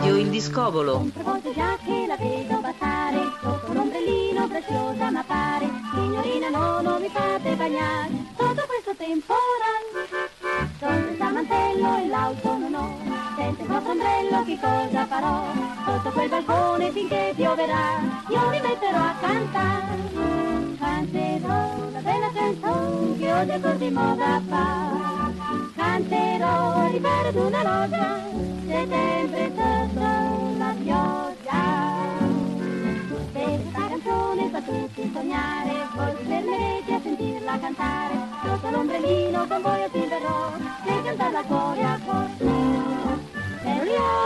Radio Il Discobolo. Tre volte già che la vedo passare, sotto l'ombrellino preziosa ma pare, signorina no, non mi fate bagnare, sotto questo temporale. Sotto il samantello e l'auto non ho, senza il vostro ombrello che cosa farò? Sotto quel balcone finché pioverà, io mi metterò a cantare. Canterò la bella canzone che oggi è così moda fa. Canterò l'inverno d'una loggia, settembre sotto la pioggia. Questa canzone fa tutti sognare, voi fermerete a sentirla cantare, sotto l'ombrellino con voi io ti verrò, e cantarla cuore a cuore. Ero lì,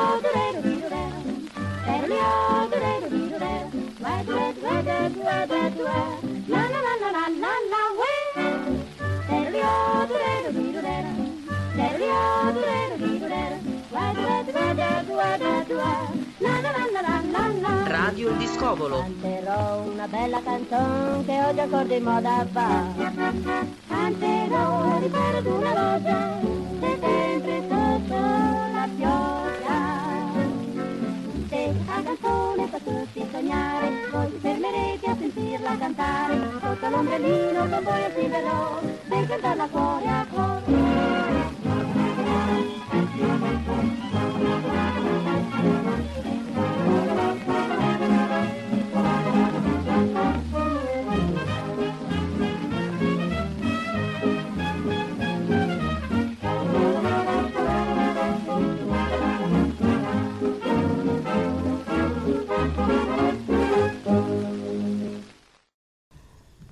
la la la la la la la, la la la la la la la. Radio Il Discobolo. Canterò una bella canzone che oggi ancora di moda va. Canterò l'intero d'una loggia, settembre sotto la pioggia. Se questa canzone fa tutti sognare, voi vi fermerete a sentirla cantare. Sotto l'ombrellino con voi verrò, per cantarla cuore a cuore.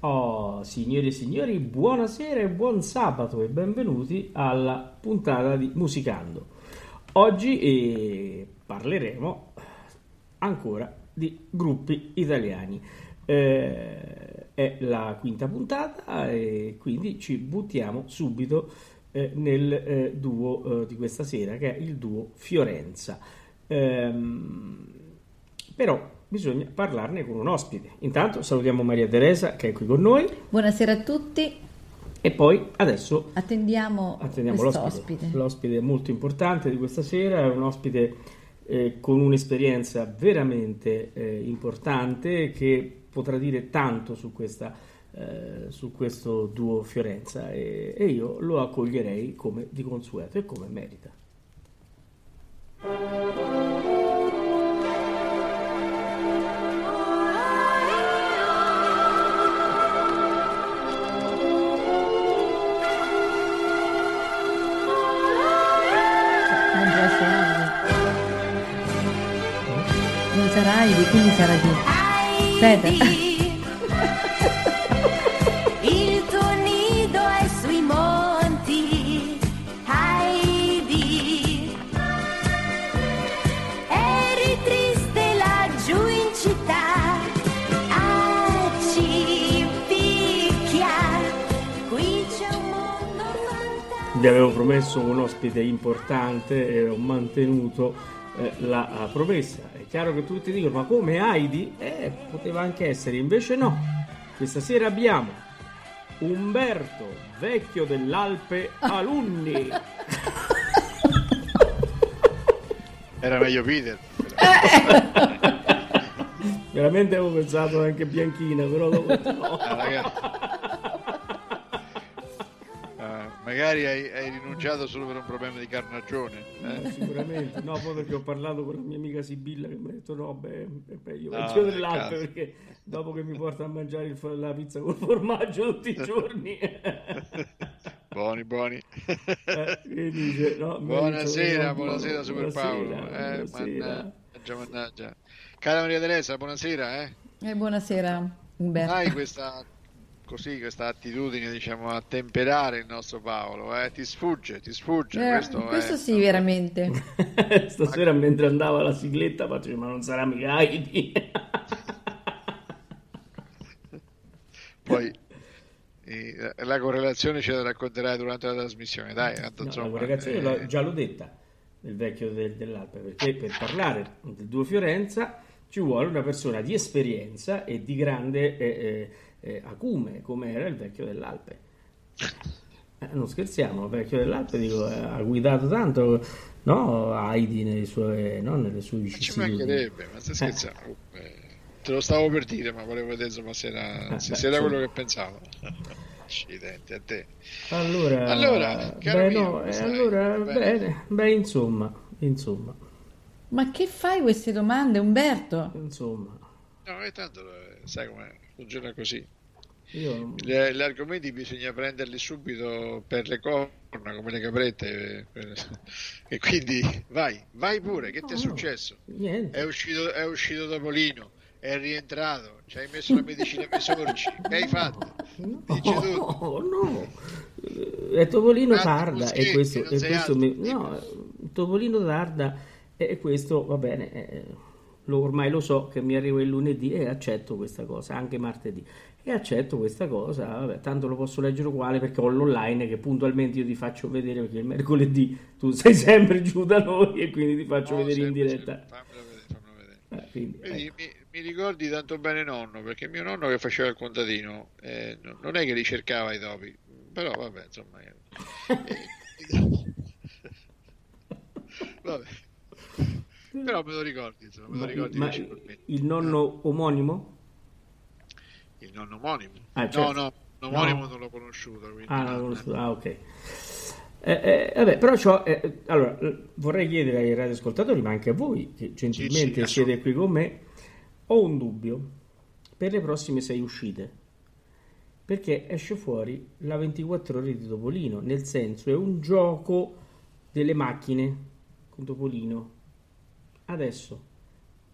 Oh, signori e signori, buonasera e buon sabato e benvenuti alla puntata di Musicando. Oggi eh, parleremo ancora di gruppi italiani. Eh, è la quinta puntata e quindi ci buttiamo subito eh, nel eh, duo eh, di questa sera che è il duo Fiorenza. Ehm, però bisogna parlarne con un ospite. Intanto salutiamo Maria Teresa che è qui con noi Buonasera a tutti, e poi adesso attendiamo, attendiamo l'ospite. ospite. L'ospite molto importante di questa sera è un ospite eh, con un'esperienza veramente eh, importante che potrà dire tanto su, questa, eh, su questo duo Fiorenza e, e io lo accoglierei come di consueto e come merita. Heidi. Quindi sarà chi? Aspetta. Il tuo nido è sui monti, Heidi. Eri triste laggiù in città, a Cipicchia. Qui c'è un mondo fantastico. Vi avevo promesso un ospite importante e ho mantenuto eh, la promessa. Chiaro che tutti dicono: Ma come Heidi? Eh, poteva anche essere, invece no. Questa sera abbiamo Umberto, vecchio dell'Alpe Alunni. Era meglio Peter. Veramente avevo pensato anche Bianchina, però dopo no. Ah, magari hai, hai rinunciato solo per un problema di carnagione. Eh, eh? sicuramente no, poi perché ho parlato con la mia amica Sibilla che mi ha detto no, beh, è meglio No, vecchio nel dell'Alpe caso. perché dopo che mi porta a mangiare il la pizza col formaggio tutti i giorni buoni, buoni. Eh, dice, no, buonasera, no, buonasera Super Paolo. buonasera, Eh, buonasera. mannaggia, mannaggia. Cara Maria Teresa, buonasera. Eh? Eh, buonasera Umberto. Hai questa, così, questa attitudine diciamo, a temperare il nostro Paolo. Eh? Ti sfugge, ti sfugge. Eh, questo, questo è- sì, veramente. Stasera mentre andava la sigletta faccio ma non sarà mica Heidi Poi eh, la correlazione ce la racconterai durante la trasmissione. Dai, tanto, No, insomma, la ragazzi, io eh, l'ho- già l'ho detta del vecchio del- dell'Alpe, perché per parlare del duo Fiorenza ci vuole una persona di esperienza e di grande eh, eh, eh, acume, come era il vecchio dell'Alpe. Eh, non scherziamo, vecchio dell'Alpe dico, eh, ha guidato tanto, no? Heidi nelle sue, no? nelle sue Ma ci vicissitudini. mancherebbe, ma stai scherzando? Eh, te lo stavo per dire, ma volevo vedere insomma se era, Eh, se, beh, era quello che pensavo. Accidenti a te. Allora, Allora, beh, mio, no, eh, allora, Bene. beh, insomma, insomma, Ma che fai queste domande, Umberto? insomma, No, e tanto eh, sai come funziona così. io Gli, gli argomenti bisogna prenderli subito per le corna, come le caprette. eh, E quindi vai, vai pure, che ti è No, successo? niente. È uscito, è uscito Topolino, è rientrato, ci hai messo la medicina per i sorci, che hai fatto? No, Dici tu. no, Eh, è Topolino Tanti tarda e questo, e questo mi- no, eh, Topolino tarda e questo va bene, eh, lo- ormai lo so che mi arriva il lunedì e accetto questa cosa, anche martedì. E accetto questa cosa, vabbè, tanto lo posso leggere uguale perché ho l'online che puntualmente io ti faccio vedere perché il mercoledì tu sei sempre giù da noi e quindi ti faccio No, vedere in diretta. Fammelo vedere, fammelo vedere. Eh, quindi, Vedi, ecco. mi, mi ricordi tanto bene nonno, perché mio nonno che faceva il contadino, eh, no- non è che li cercava i topi, però vabbè, insomma... eh, eh, vabbè. Però me lo ricordi, insomma, me lo ricordi ma il nonno omonimo? Il nonno omonimo. Ah, certo. No, no, l'omonimo No. non l'ho conosciuto, Ah, no, non no. conosco- ah, ok. Eh, eh, vabbè, però c'ho, eh, allora, vorrei chiedere ai radioascoltatori, ma anche a voi, che gentilmente sì, siete qui con me, ho un dubbio per le prossime sei uscite. Perché esce fuori la 24 ore di Topolino, nel senso è un gioco delle macchine con Topolino. Adesso.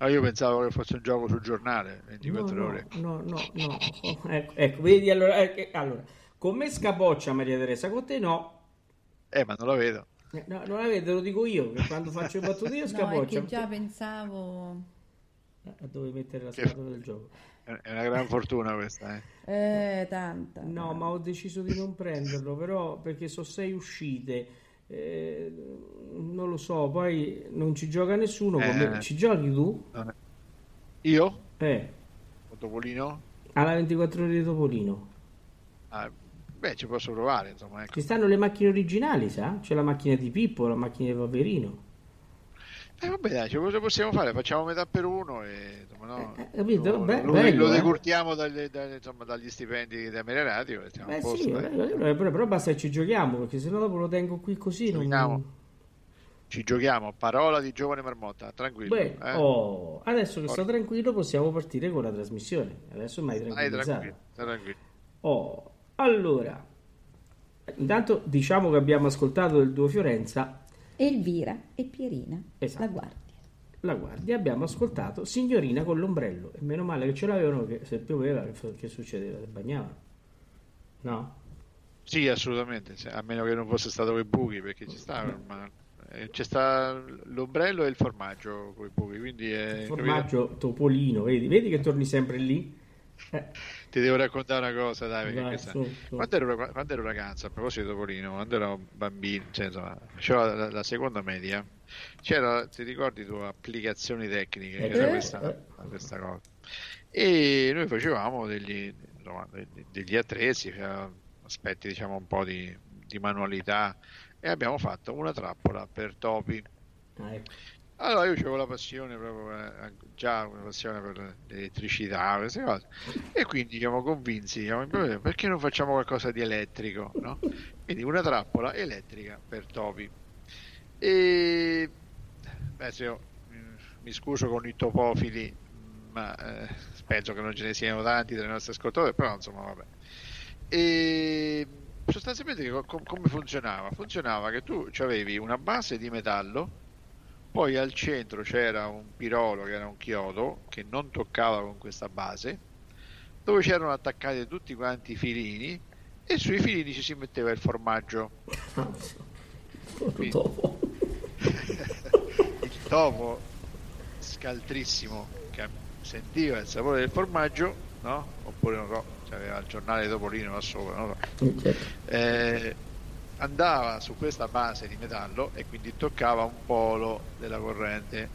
Ah, io pensavo che fosse un gioco sul giornale, 24 no, ore. No, no, no. Oh, ecco, ecco, vedi allora, eh, allora, con me scapoccia Maria Teresa, con te no. Eh, ma non lo vedo. Eh, No, non la vedo, lo dico io, che quando faccio le battute io No, è scapoccia. che già pensavo... A dove mettere la Che- scatola del gioco. È è una gran fortuna questa, eh. Eh, tanta. No, ma ho deciso di non prenderlo, però perché so sei uscite. Eh, non lo so, poi non ci gioca nessuno. Eh. Ci giochi tu? Io? Eh, Topolino? alla 24 ore di Topolino. Ah, beh, ci posso provare, insomma, ecco. Ci stanno le macchine originali, sa? C'è la macchina di Pippo, la macchina di Paperino. Eh, vabbè, dai, ce cosa possiamo fare? Facciamo metà per uno e no, Eh, eh, capito? lo, Beh, lo- bello, lo eh. decurtiamo dagli, dagli- insomma, dagli stipendi di Ameria Radio e stiamo Beh posto, sì, dai. eh, però, basta che ci giochiamo, perché sennò dopo lo tengo qui così. Non... Ci giochiamo, parola di giovane marmotta, tranquillo. Beh, eh. oh, adesso che sto Forza. tranquillo possiamo partire con la trasmissione. Adesso mai tranquillo, stai tranquillo. Oh, allora, intanto diciamo che abbiamo ascoltato il duo Fiorenza, Elvira e Pierina, Esatto. la guardia. la guardia, abbiamo ascoltato Signorina con l'ombrello. E meno male che ce l'avevano, che se pioveva, che, che succedeva? Si bagnava? No? Sì, assolutamente, se- a meno che non fosse stato con i buchi, perché ci sta, ma, eh, c'è sta l'ombrello e il formaggio con i buchi, quindi è, Formaggio Topolino, vedi? Vedi che torni sempre lì? Ti devo raccontare una cosa, dai, perché Vai, questa- su, su. Quando, ero, quando ero ragazzo, a proposito di Topolino, quando ero bambino, cioè, insomma, facevo la, la seconda media, c'era, ti ricordi tu, applicazioni tecniche, Eh, eh, questa, questa cosa. E noi facevamo degli, insomma, degli- degli attrezzi, cioè, aspetti diciamo un po' di, di manualità e abbiamo fatto una trappola per topi. ah, ecco. Allora io avevo la passione proprio, eh, già una passione per l'elettricità, queste cose, e quindi siamo convinti, problema, perché non facciamo qualcosa di elettrico, no? Quindi una trappola elettrica per topi. E se io mm, mi scuso con i topofili, ma eh, penso che non ce ne siano tanti tra i nostri ascoltatori, però insomma vabbè. E sostanzialmente che co- come funzionava? Funzionava che tu avevi una base di metallo poi al centro c'era un pirolo che era un chiodo che non toccava con questa base, dove c'erano attaccati tutti quanti i filini e sui filini ci si metteva il formaggio. Quindi- Topo. il topo scaltrissimo che sentiva il sapore del formaggio, no? Oppure non so, c'aveva il giornale Topolino là sopra, non so. Eh, certo. Eh, andava su questa base di metallo e quindi toccava un polo della corrente.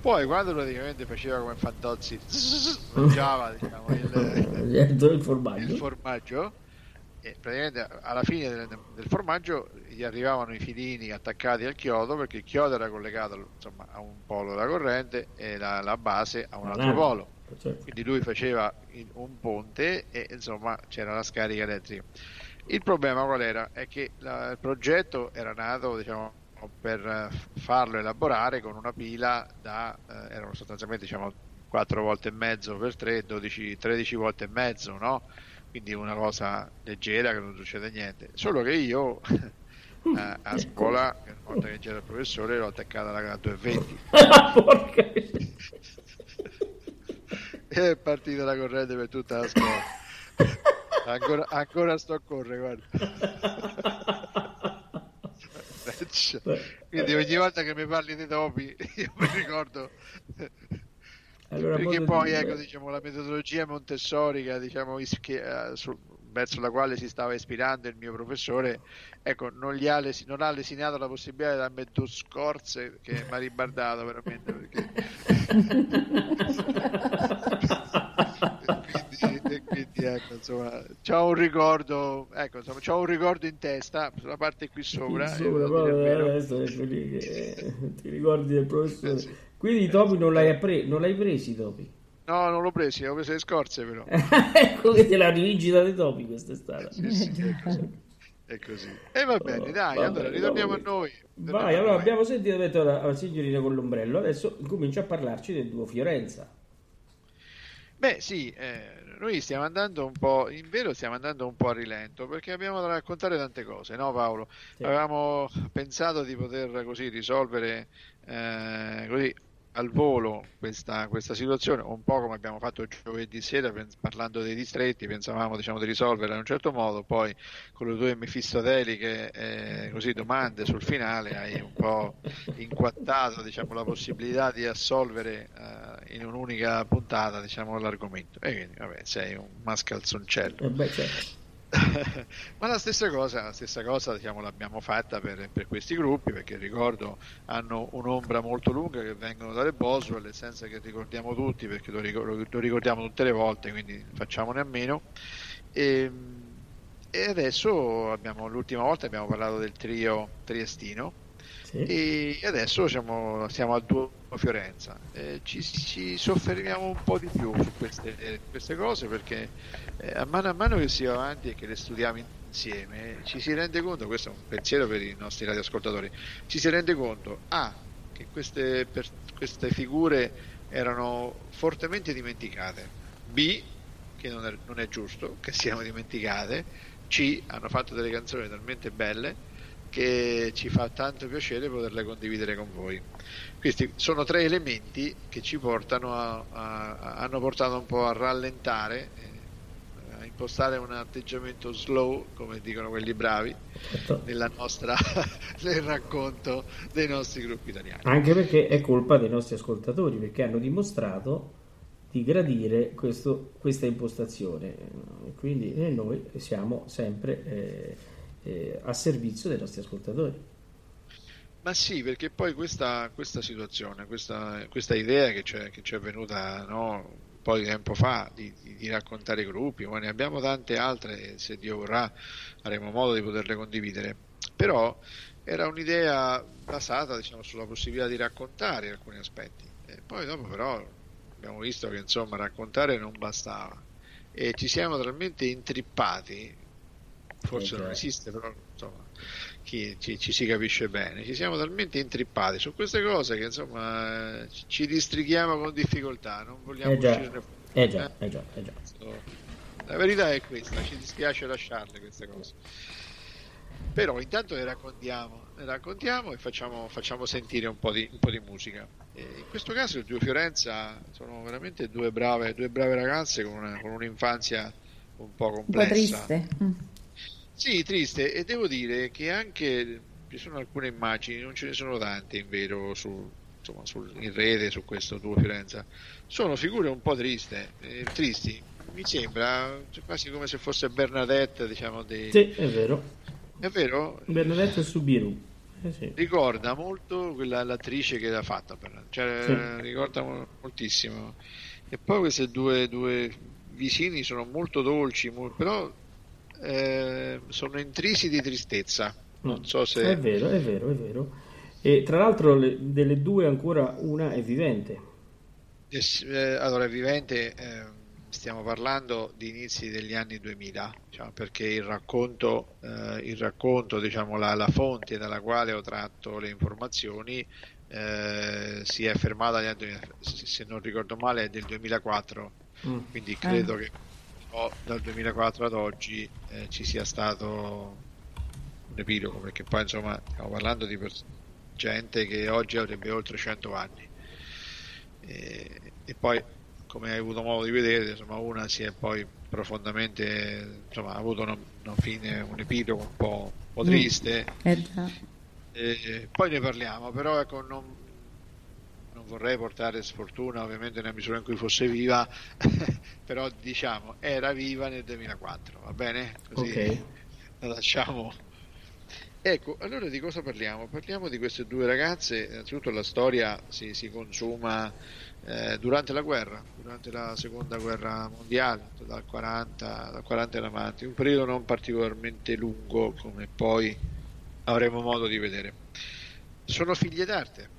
Poi quando praticamente faceva come Fantozzi, mangiava diciamo, il, il il formaggio. formaggio, e praticamente alla fine del, del formaggio gli arrivavano i filini attaccati al chiodo perché il chiodo era collegato insomma, a un polo della corrente e la, la base a un altro Ah, polo certo. quindi lui faceva un ponte e insomma c'era la scarica elettrica. Il problema qual era? È che la- il progetto era nato diciamo, per eh, farlo elaborare con una pila da, eh, erano sostanzialmente diciamo 4 volte e mezzo per 3, 12, 13 volte e mezzo, no? Quindi una cosa leggera che non succede niente. Solo che io a, a scuola, una volta che c'era il professore, l'ho attaccata alla 220 Porca e è partita la corrente per tutta la scuola. Ancora, ancora sto a correre, guarda. Quindi ogni volta che mi parli di topi, io mi ricordo. Allora, perché poi di- ecco diciamo la metodologia montessorica diciamo is- che, eh, su- verso la quale si stava ispirando il mio professore ecco non, gli ha, lesi- non ha lesinato la possibilità di darmi due scorze che mi ha ribardato veramente perché quindi, quindi, ecco insomma c'ho un ricordo ecco insomma c'ho un ricordo in testa sulla parte qui sopra, Sopra, eh, proprio, adesso che ti ricordi del professore. Eh, sì. Quindi i topi non l'hai, appre- non l'hai presi i topi? no non l'ho preso ho preso le scorze però ecco che te la rivincita dei topi quest'estate. Sì, sì, è così. È così. E va bene, dai, Va allora bene, ritorniamo a noi. Ritorniamo Vai, allora noi. abbiamo sentito la signorina con l'ombrello, adesso comincia a parlarci del duo Fiorenza. Beh, sì, eh, noi stiamo andando un po', in vero stiamo andando un po' a rilento perché abbiamo da raccontare tante cose, no Paolo? Sì. Avevamo pensato di poter così risolvere eh, così al volo questa, questa situazione, un po' come abbiamo fatto giovedì sera parlando dei distretti, pensavamo diciamo, di risolverla in un certo modo, poi con le tue mefistoteliche eh, così, domande sul finale hai un po' inquattato diciamo, la possibilità di assolvere eh, in un'unica puntata diciamo, l'argomento. E quindi vabbè, sei un mascalzoncello. Eh beh, certo. Ma la stessa cosa, la stessa cosa diciamo, l'abbiamo fatta per, per questi gruppi perché ricordo hanno un'ombra molto lunga che vengono dalle Boswell, senza che ricordiamo tutti perché lo, lo ricordiamo tutte le volte, quindi facciamone a meno. E, e adesso abbiamo, l'ultima volta abbiamo parlato del trio triestino Sì. e adesso siamo, siamo al duo Fiorenza. Eh, ci, ci soffermiamo un po' di più su queste, queste cose perché a mano a mano che si va avanti e che le studiamo insieme ci si rende conto, questo è un pensiero per i nostri radioascoltatori, ci si rende conto A che queste, per- queste figure erano fortemente dimenticate, B che non è, non è giusto che siano dimenticate, C hanno fatto delle canzoni talmente belle che ci fa tanto piacere poterle condividere con voi. Questi sono tre elementi che ci portano a, a- hanno portato un po' a rallentare, eh, impostare un atteggiamento slow, come dicono quelli bravi, Certo. nella nostra, nel racconto dei nostri gruppi italiani. Anche perché è colpa dei nostri ascoltatori, perché hanno dimostrato di gradire questo- questa impostazione. Quindi eh, noi siamo sempre eh, eh, a servizio dei nostri ascoltatori. Ma sì, perché poi questa, questa situazione, questa, questa idea che ci è, venuta no, po' di tempo fa di, di- di raccontare i gruppi, ma ne abbiamo tante altre, se Dio vorrà avremo modo di poterle condividere. Però era un'idea basata diciamo, sulla possibilità di raccontare alcuni aspetti. E poi dopo però abbiamo visto che insomma raccontare non bastava e ci siamo talmente intrippati, forse Eh, non esiste, però insomma chi, ci, ci si capisce bene. Ci siamo talmente intrippati su queste cose che insomma ci- distrighiamo con difficoltà, non vogliamo Eh già, uscirne fuori. eh già, eh già, eh già. La verità è questa, ci dispiace lasciarle queste cose. Però intanto le raccontiamo, le raccontiamo e facciamo, facciamo sentire un po' di, un po' di musica. E in questo caso il Duo Fiorenza sono veramente due brave, due brave ragazze con, una- con un'infanzia un po' Un po' complessa. triste. Sì, triste, e devo dire che anche ci sono alcune immagini, non ce ne sono tante in vero su, insomma, sul- in rete su questo Duo Fiorenza. Sono figure un po' triste, eh, tristi. Mi sembra quasi come se fosse Bernadette, diciamo, dei... Sì, è vero. È vero? Bernadette Subiru. Eh sì. Ricorda molto quella l'attrice che l'ha fatta, Bernadette. cioè, Sì. ricorda mo- moltissimo. E poi questi due, due vicini sono molto dolci, mo- però eh, sono intrisi di tristezza. Non Mm. so se... È vero, è vero, è vero. E tra l'altro le- delle due ancora una è vivente. Eh, eh, allora, è vivente, ehm, stiamo parlando di inizi degli anni 2000, diciamo, perché il racconto, eh, il racconto diciamo, la, la fonte dalla quale ho tratto le informazioni eh, si è fermata, agli anni 2000, se non ricordo male, è del 2004, Mm. quindi credo che o dal 2004 ad oggi eh, ci sia stato un epilogo, perché poi insomma stiamo parlando di pers- gente che oggi avrebbe oltre 100 anni. E, e poi, come hai avuto modo di vedere, insomma, una si è poi profondamente, insomma, ha avuto una, una fine, un epilogo un po', un po' Mm. triste. Già. E poi ne parliamo, però ecco, non, non vorrei portare sfortuna ovviamente nella misura in cui fosse viva, però diciamo era viva nel 2004, va bene? Così Ok. la lasciamo. Ecco, allora di cosa parliamo? Parliamo di queste due ragazze, innanzitutto la storia si, si consuma eh, durante la guerra, durante la seconda guerra mondiale, dal 40, dal 40 in avanti, un periodo non particolarmente lungo come poi avremo modo di vedere. Sono figlie d'arte,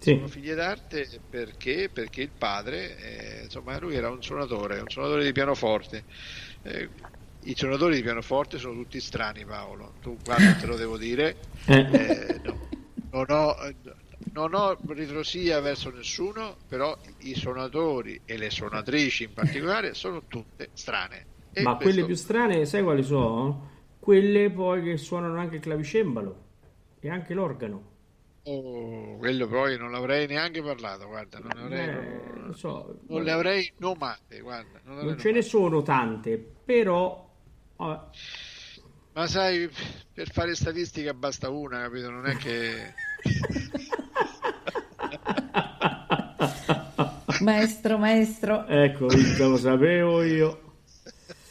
Sì. sono figlie d'arte perché, perché il padre, eh, insomma, lui era un suonatore, un suonatore di pianoforte. Eh, I suonatori di pianoforte sono tutti strani, Paolo. Tu guarda, te lo devo dire. Eh. Eh, no, non, ho, non ho ritrosia verso nessuno, però i suonatori e le suonatrici in particolare sono tutte strane. E Ma quelle questo- più strane, sai quali sono? Quelle poi che suonano anche il clavicembalo e anche l'organo. Oh, quello poi non l'avrei neanche parlato, guarda, non, avrei, Eh, lo so, non le avrei nomate, guarda. Non, non ce ne nomate. sono tante, però vabbè, Ma sai, per fare statistica basta una, capito? Non è che... Maestro, maestro. ecco, lo sapevo io.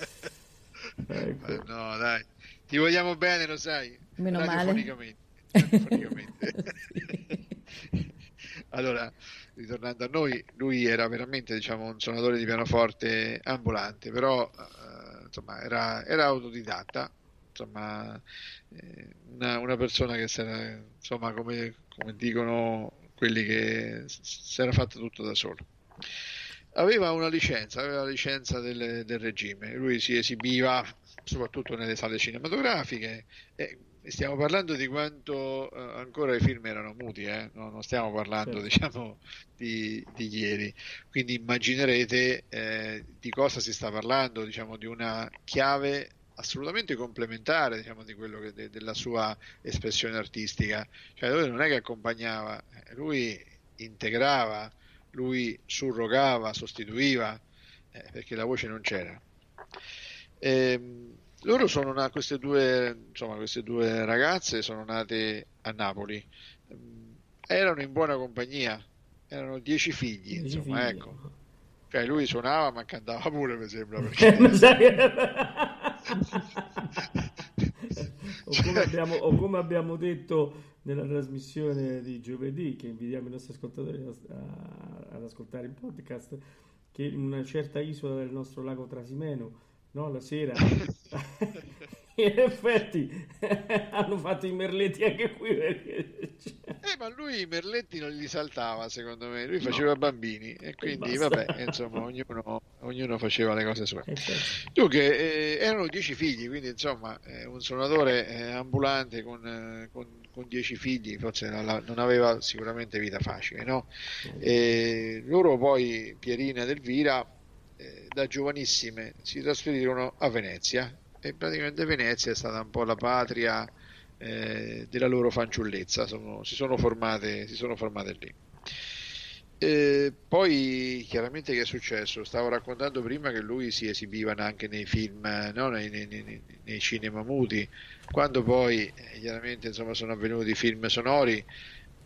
Ecco. No, dai, ti vogliamo bene, lo sai. Meno male. Radiofonicamente. allora, ritornando a noi, lui era veramente, diciamo, un suonatore di pianoforte ambulante, però, eh, insomma, era, era autodidatta, insomma, eh, una, una persona che era, insomma, come, come dicono quelli che si era fatto tutto da solo. Aveva una licenza, aveva la licenza del, del regime, lui si esibiva soprattutto nelle sale cinematografiche e stiamo parlando di quanto eh, ancora i film erano muti, eh? No, non stiamo parlando Certo. diciamo di, di ieri, quindi immaginerete eh, di cosa si sta parlando, diciamo di una chiave assolutamente complementare diciamo, di quello che, de- della sua espressione artistica, cioè lui non è che accompagnava, lui integrava, lui surrogava, sostituiva, eh, perché la voce non c'era. Ehm, loro sono na- queste due, insomma, queste due ragazze sono nate a Napoli, Ehm, erano in buona compagnia, erano dieci figli, Dieci insomma, figli. ecco. Cioè, lui suonava ma cantava pure, mi sembra, perché... o, come abbiamo, o come abbiamo detto nella trasmissione di giovedì, che invitiamo i nostri ascoltatori a- a- ad ascoltare il podcast, che in una certa isola del nostro lago Trasimeno, no, la sera, in effetti hanno fatto i merletti anche qui. Perché... Eh, ma lui i merletti non li saltava, secondo me, lui faceva bambini e quindi, basta. vabbè, insomma, ognuno, ognuno faceva le cose sue. Eh, certo. Dunque, eh, erano dieci figli, quindi insomma, eh, un suonatore eh, ambulante con, eh, con, con dieci figli, forse non, la- non aveva sicuramente vita facile, no? E loro poi, Pierina ed Elvira, eh, da giovanissime si trasferirono a Venezia e praticamente Venezia è stata un po' la patria eh, della loro fanciullezza, sono- si, sono formate, si sono formate lì. Eh, poi chiaramente che è successo? Stavo raccontando prima che lui si esibiva anche nei film, no? nei, nei- nei- cinema muti, quando poi eh, chiaramente insomma, sono avvenuti film sonori,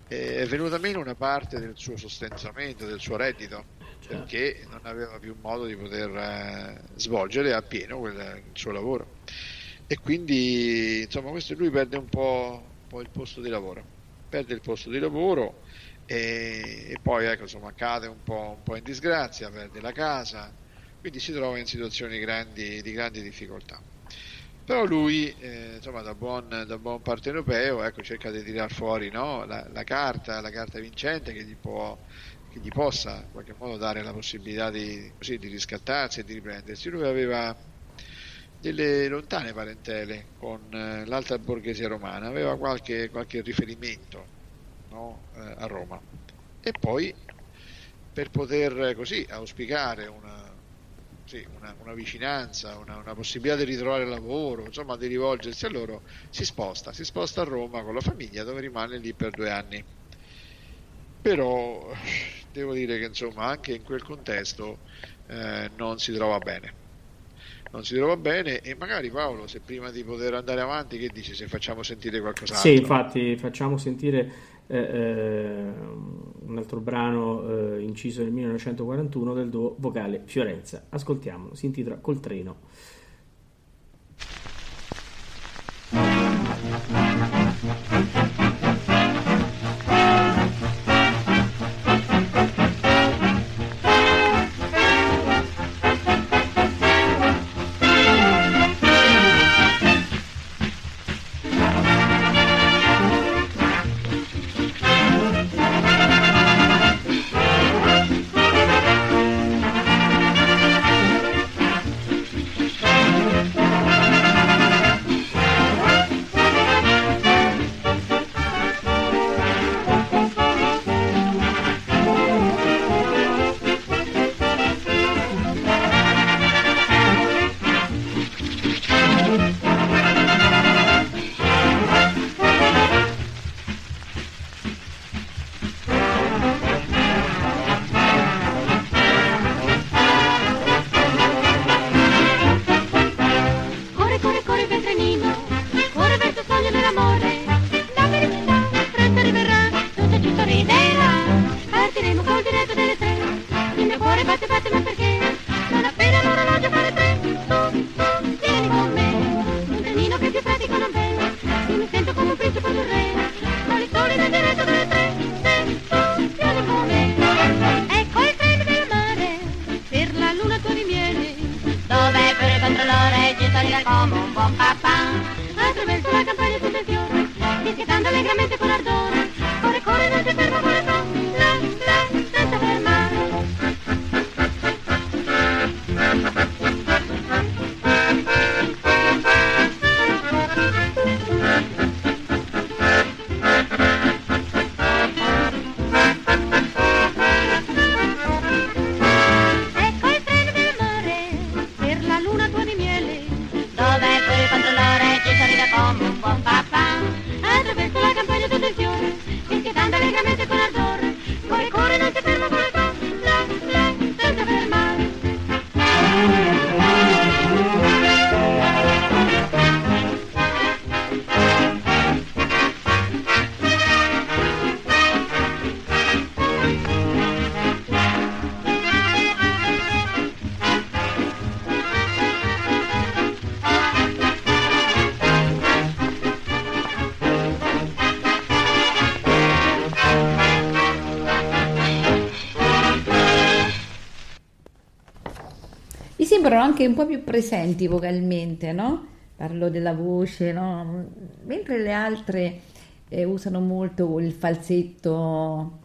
eh, è venuta meno una parte del suo sostentamento, del suo reddito, perché non aveva più modo di poter eh, svolgere appieno quel, il suo lavoro. E quindi insomma questo lui perde un po', un po' il posto di lavoro, perde il posto di lavoro e, e poi ecco, insomma, cade un po', un po' in disgrazia, perde la casa, quindi si trova in situazioni grandi, di grandi difficoltà. Però lui, eh, insomma, da buon, da buon partenopeo, ecco, cerca di tirar fuori no, la, la carta, la carta vincente che gli, può, che gli possa in qualche modo dare la possibilità di, così, di riscattarsi e di riprendersi. Lui aveva delle lontane parentele con eh, l'alta borghesia romana, aveva qualche, qualche riferimento no, eh, a Roma. E poi per poter eh, così auspicare una, sì, una, una vicinanza, una, una possibilità di ritrovare lavoro, insomma di rivolgersi a loro, si sposta, si sposta a Roma con la famiglia dove rimane lì per due anni. Però devo dire che insomma anche in quel contesto eh, non si trova bene. Non si trova bene e magari Paolo, se prima di poter andare avanti, che dici se facciamo sentire qualcos'altro? Sì, infatti facciamo sentire eh, eh, un altro brano eh, inciso nel 1941 del duo vocale Fiorenza. Ascoltiamolo, si intitola Col treno. Corre, anche un po' più presenti vocalmente, no? Parlo della voce, no? Mentre le altre eh, usano molto il falsetto.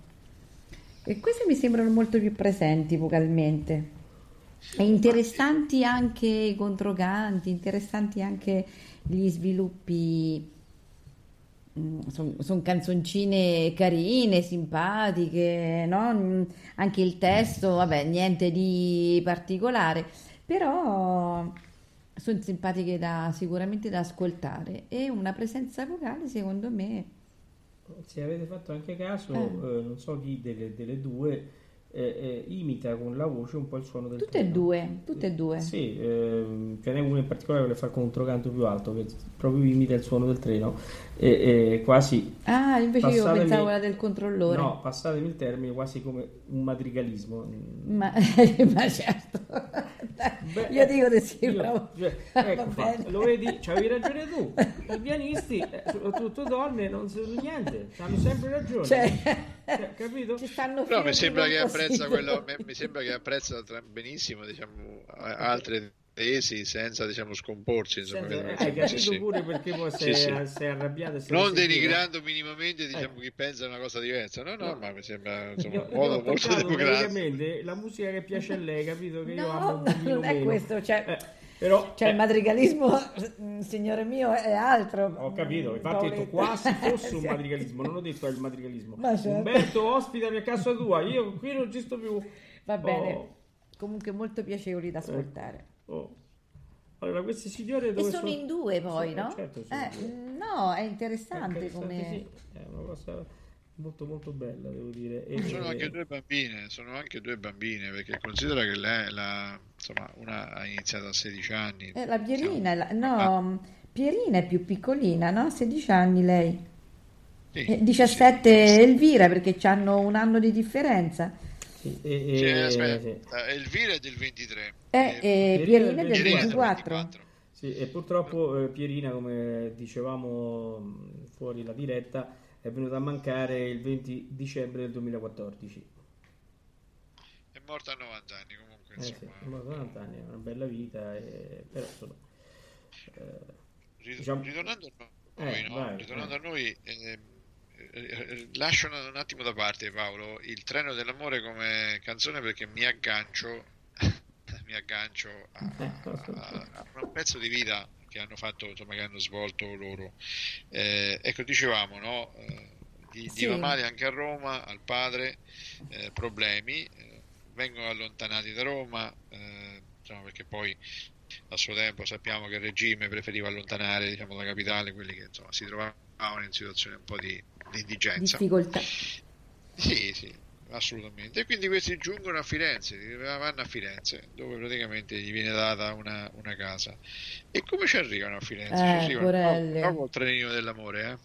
E queste mi sembrano molto più presenti vocalmente. E interessanti anche i controcanti, interessanti anche gli sviluppi. Sono canzoncine carine, simpatiche, no? Mm, Anche il testo, vabbè, niente di particolare, però sono simpatiche da, sicuramente da ascoltare e una presenza vocale, secondo me, Se avete fatto anche caso, Eh. eh, non so chi delle, delle due eh, eh, imita con la voce un po' il suono del tutte e due, tutte e due. Sì, ehm, ce n'è uno in particolare che fa con un controcanto più alto che proprio imita il suono del treno e, e quasi Ah, invece io pensavo quella del controllore. no, passatemi il termine, quasi come un madrigalismo. Ma, ma certo, Beh, io dico di sì, io- bravo. cioè, ecco fatto, lo vedi, c'avevi ragione tu. I pianisti, eh, soprattutto donne, non sanno niente, hanno sempre ragione. Cioè, Cioè, capito? ci stanno Però mi sembra che apprezza quello, mi, sembra che apprezza benissimo diciamo, altre tesi senza diciamo scomporsi insomma, Senza- Eh, Hai capito sì, sì. pure perché poi Sì, sei, sì. sei arrabbiato sei non denigrando minimamente diciamo Eh. chi pensa una cosa diversa no no, No. ma mi sembra insomma Io, un io modo ho molto toccato democratico praticamente la musica che piace a lei, capito? Che io No, amo un pochino non è meno. questo, cioè- Eh, però, Cioè, eh, il madrigalismo, mm, signore mio, è altro. Ho capito, infatti ho detto quasi fosse un Sì. madrigalismo, non ho detto è il madrigalismo. Ma certo. Umberto, ospitami a casa tua, io qui non ci sto più. Va bene. Oh, Comunque molto piacevoli da ascoltare. Oh. Allora, questi signori E dove sono in due poi, Sì, no? certo, sono Eh, due. no, è È interessante interessante, come... sì, è una cosa molto molto bella, devo dire. E- sono anche due bambine sono anche due bambine perché considera che lei la, insomma una ha iniziato a 16 anni Eh, la Pierina, è la- no, Ah. Pierina è più piccolina, no? 16 anni lei. Sì, E 17 Elvira perché hanno un anno di differenza. Sì, e- sì, e- sì, sì. aspetta, Elvira è del 23 E, e e Pierina Pierina è del Irene è del 24. 24. Sì, e purtroppo eh, Pierina, come dicevamo fuori la diretta, è venuta a mancare il 20 dicembre del 2014. è morta a 90 anni comunque Eh sì, è morta a 90 anni, è una bella vita, e... però insomma... eh, Rid- diciamo- ritornando a noi, Eh, no? vai, ritornando vai. a noi eh, eh, eh, lascio un, attimo da parte Paolo il treno dell'amore come canzone perché mi aggancio mi aggancio a, a- a un pezzo di vita che hanno fatto insomma che hanno svolto loro Eh, ecco dicevamo no Eh, gli Sì. va male anche a Roma al padre eh, problemi eh, vengono allontanati da Roma insomma, perché poi a suo tempo sappiamo che il regime preferiva allontanare diciamo, la capitale quelli che insomma, si trovavano in situazione un po' di, di indigenza. Difficoltà. Sì, sì, assolutamente. E quindi questi giungono a Firenze, vanno a Firenze, dove praticamente gli viene data una, una casa. E come ci arrivano a Firenze? ci Eh, arrivano porelle. proprio il trenino dell'amore, eh?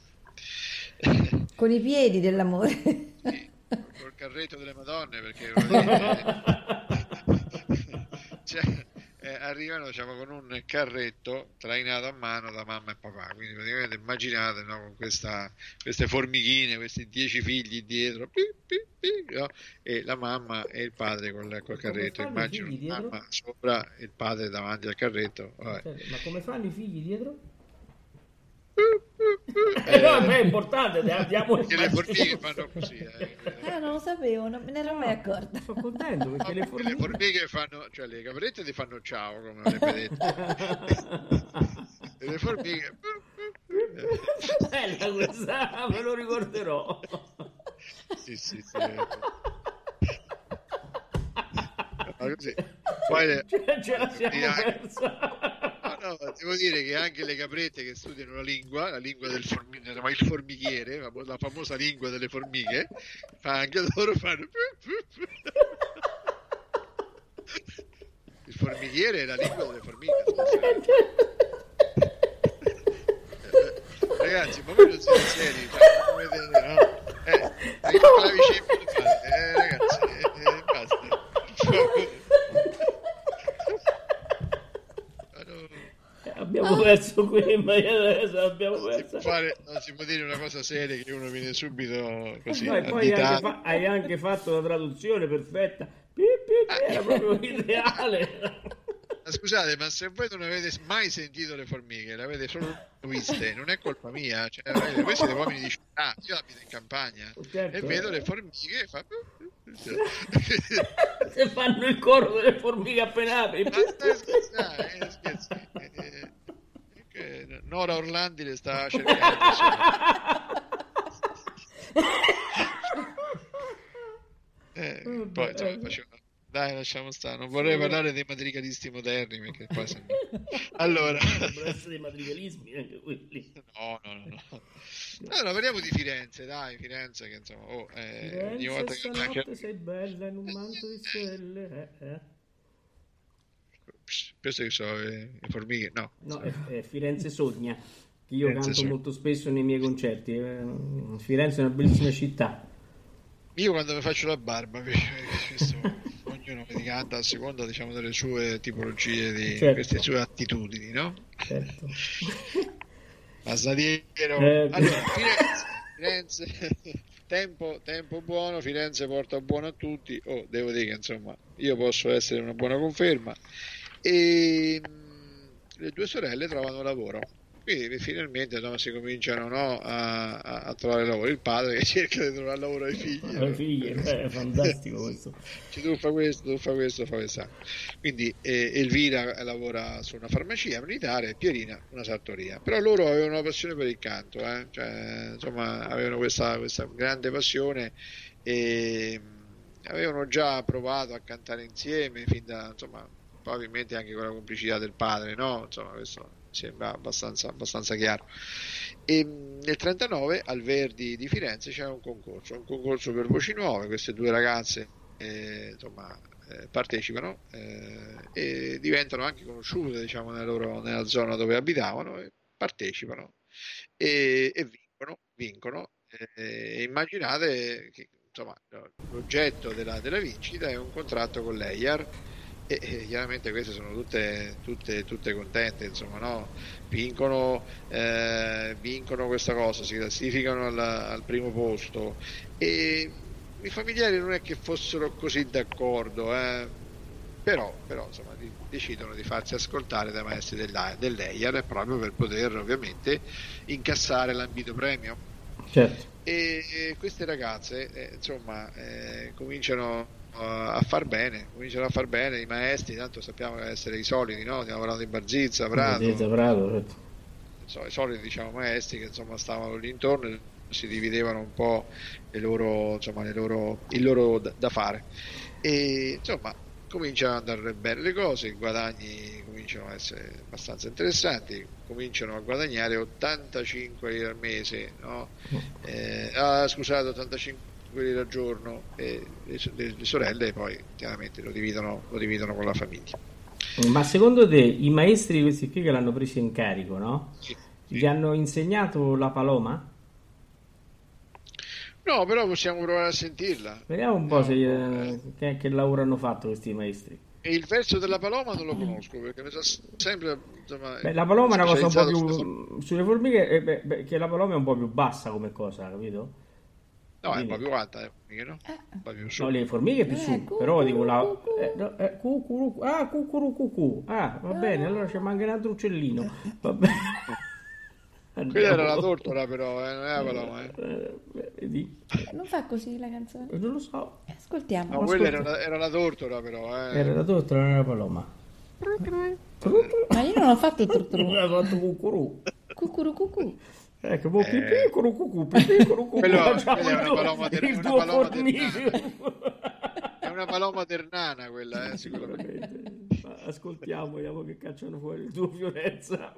Con i piedi dell'amore. Sì, col carretto delle Madonne perché cioè, eh, arrivano diciamo, con un carretto trainato a mano da mamma e papà quindi praticamente immaginate no, con questa, queste formichine questi dieci figli dietro pi, pi, pi, no? e la mamma e il padre col, col carretto immagino la mamma sopra e il padre davanti al carretto vabbè. Ma come fanno i figli dietro? Eh, Eh, no, beh, è importante, andiamo che le formiche fanno così eh. Ah, non lo sapevo, non me ne ero mai accorta. Sono contento perché le le formiche... formiche fanno, cioè le caprette ti fanno ciao, come avrebbe detto. e le formiche. Bella questa, me lo ricorderò. Sì, sì, sì. Ma così. Poi le- Ce, ce la siamo persa. No, no, devo dire che anche le caprette che studiano la lingua, la lingua del formiche, il formichiere, la famosa lingua delle formiche, fa anche loro fanno. Il formichiere è la lingua delle formiche. Ragazzi, ma voi non siete seri, cioè, come vedete, no? Eh, importante, eh, ragazzi, eh, eh, basta. Ma no. Abbiamo perso qui, ma adesso l'abbiamo Non si, può persa. fare, non si può dire una cosa seria che uno viene subito così No, e poi hai anche, fa- hai anche fatto la traduzione perfetta. Pi, pi, pi, era proprio ideale. Ma Scusate, ma se voi non avete mai sentito le formiche, le avete solo viste, non è colpa mia. Cioè, avete- voi siete uomini di città, io abito in campagna Certo. e vedo le formiche e fa... Se fanno il coro delle formiche appena apri. Ma stai scherzando, eh, scherzi. Eh, eh, che Nora Orlandi le sta cercando. Eh, poi insomma, facevo- Dai, lasciamo stare. Non vorrei parlare dei madrigalisti moderni perché poi se no- Allora, Dovrebbero essere dei madrigalismi anche quelli. no, no, no, no. Allora, parliamo di Firenze, dai, Firenze che insomma, oh, eh, ogni volta Firenze, che sei bella in un manto di stelle. Eh, eh. Penso che so eh, formiche, no. No, è, è Firenze Sogna, che io Firenze canto Sogna. molto spesso nei miei concerti. Eh, Firenze è una bellissima città. Io quando mi faccio la barba, questo, ognuno mi canta a seconda diciamo, delle sue tipologie, di Certo. queste sue attitudini, no? Certo. Masnadiero. Eh, Allora, Firenze, Firenze tempo, tempo buono, Firenze porta buono a tutti. Oh, devo dire che insomma, io posso essere una buona conferma. E mh, le due sorelle trovano lavoro. Quindi finalmente no, si cominciano no, a, a- trovare lavoro. Il padre che cerca di trovare lavoro ai figli. Le no? figlie, eh, è fantastico questo. Ci tu fa questo, tu fa questo, fa questo. Quindi eh, Elvira lavora su una farmacia militare e Pierina una sartoria. Però loro avevano una passione per il canto, eh? Cioè, insomma, avevano questa, questa grande passione e mh, avevano già provato a cantare insieme fin da, insomma, probabilmente anche con la complicità del padre, no? Insomma, questo sembra abbastanza, abbastanza chiaro. E nel 39 al Verdi di Firenze c'è un concorso, un concorso per voci nuove, queste due ragazze eh, insomma, eh, partecipano eh, e diventano anche conosciute diciamo, nella, loro- nella zona dove abitavano e partecipano e, e vincono, vincono. Eh, immaginate che insomma, l'oggetto della, della vincita è un contratto con l'EIAR e, e chiaramente queste sono tutte, tutte, tutte contente, insomma, no? vincono, eh, vincono questa cosa, si classificano al, al primo posto e i familiari non è che fossero così d'accordo, eh, però, però insomma, decidono di farsi ascoltare dai maestri dell'EIAR proprio per poter ovviamente incassare l'ambito premio Certo. e e queste ragazze eh, insomma eh, cominciano a far bene cominciano a far bene i maestri tanto sappiamo essere i soliti no? stiamo parlando di Barzizza, Prato Vedete, bravo, certo. i soliti diciamo maestri che insomma stavano lì intorno e si dividevano un po' loro, insomma, loro, il loro da, da fare e insomma cominciano ad andare bene le cose i guadagni cominciano a essere abbastanza interessanti cominciano a guadagnare 85 lire al mese no? Eh, ah, scusate 85 lire al giorno e le, le- le sorelle poi chiaramente lo dividono, lo dividono con la famiglia Ma secondo te i maestri questi qui che l'hanno preso in carico, no? Sì, Gli sì. hanno insegnato la paloma? no però possiamo provare a sentirla Vediamo un po' No, se, eh. eh, che, che lavoro hanno fatto questi maestri. E il verso della paloma non lo conosco perché mi sa sempre insomma, Beh, la paloma è una cosa un po' più. Sulle formiche, eh, beh, che la paloma è un po' più bassa come cosa, capito? No, è un Quindi- po' più alta, eh, formiche, no? Po' più su. No, le formiche più Eh, su, cu- però dico la. cu- cu- eh, no, eh, cucuru- ah, cucuru cucù. Ah, va bene, allora c'è manca un altro uccellino. Va bene. Quella era la tortora però, eh, non è la paloma. Eh. Eh, vedi? Non fa così la canzone. Non lo so. Ascoltiamo. No, quella era, la- era la tortora però, eh. Era la torta, non era la paloma. Ma io non ho fatto tutto. Ha fatto cucurù. Cucuru cucù. Ecco, mo Eh. pipì, curu, cucù, pipì, curu, cucù. Quello- quella è una paloma ter- una paloma formico. È una paloma ternana quella, eh, sicuramente. Ma Ascoltiamo, vediamo che cacciano fuori il tuo Fiorenza.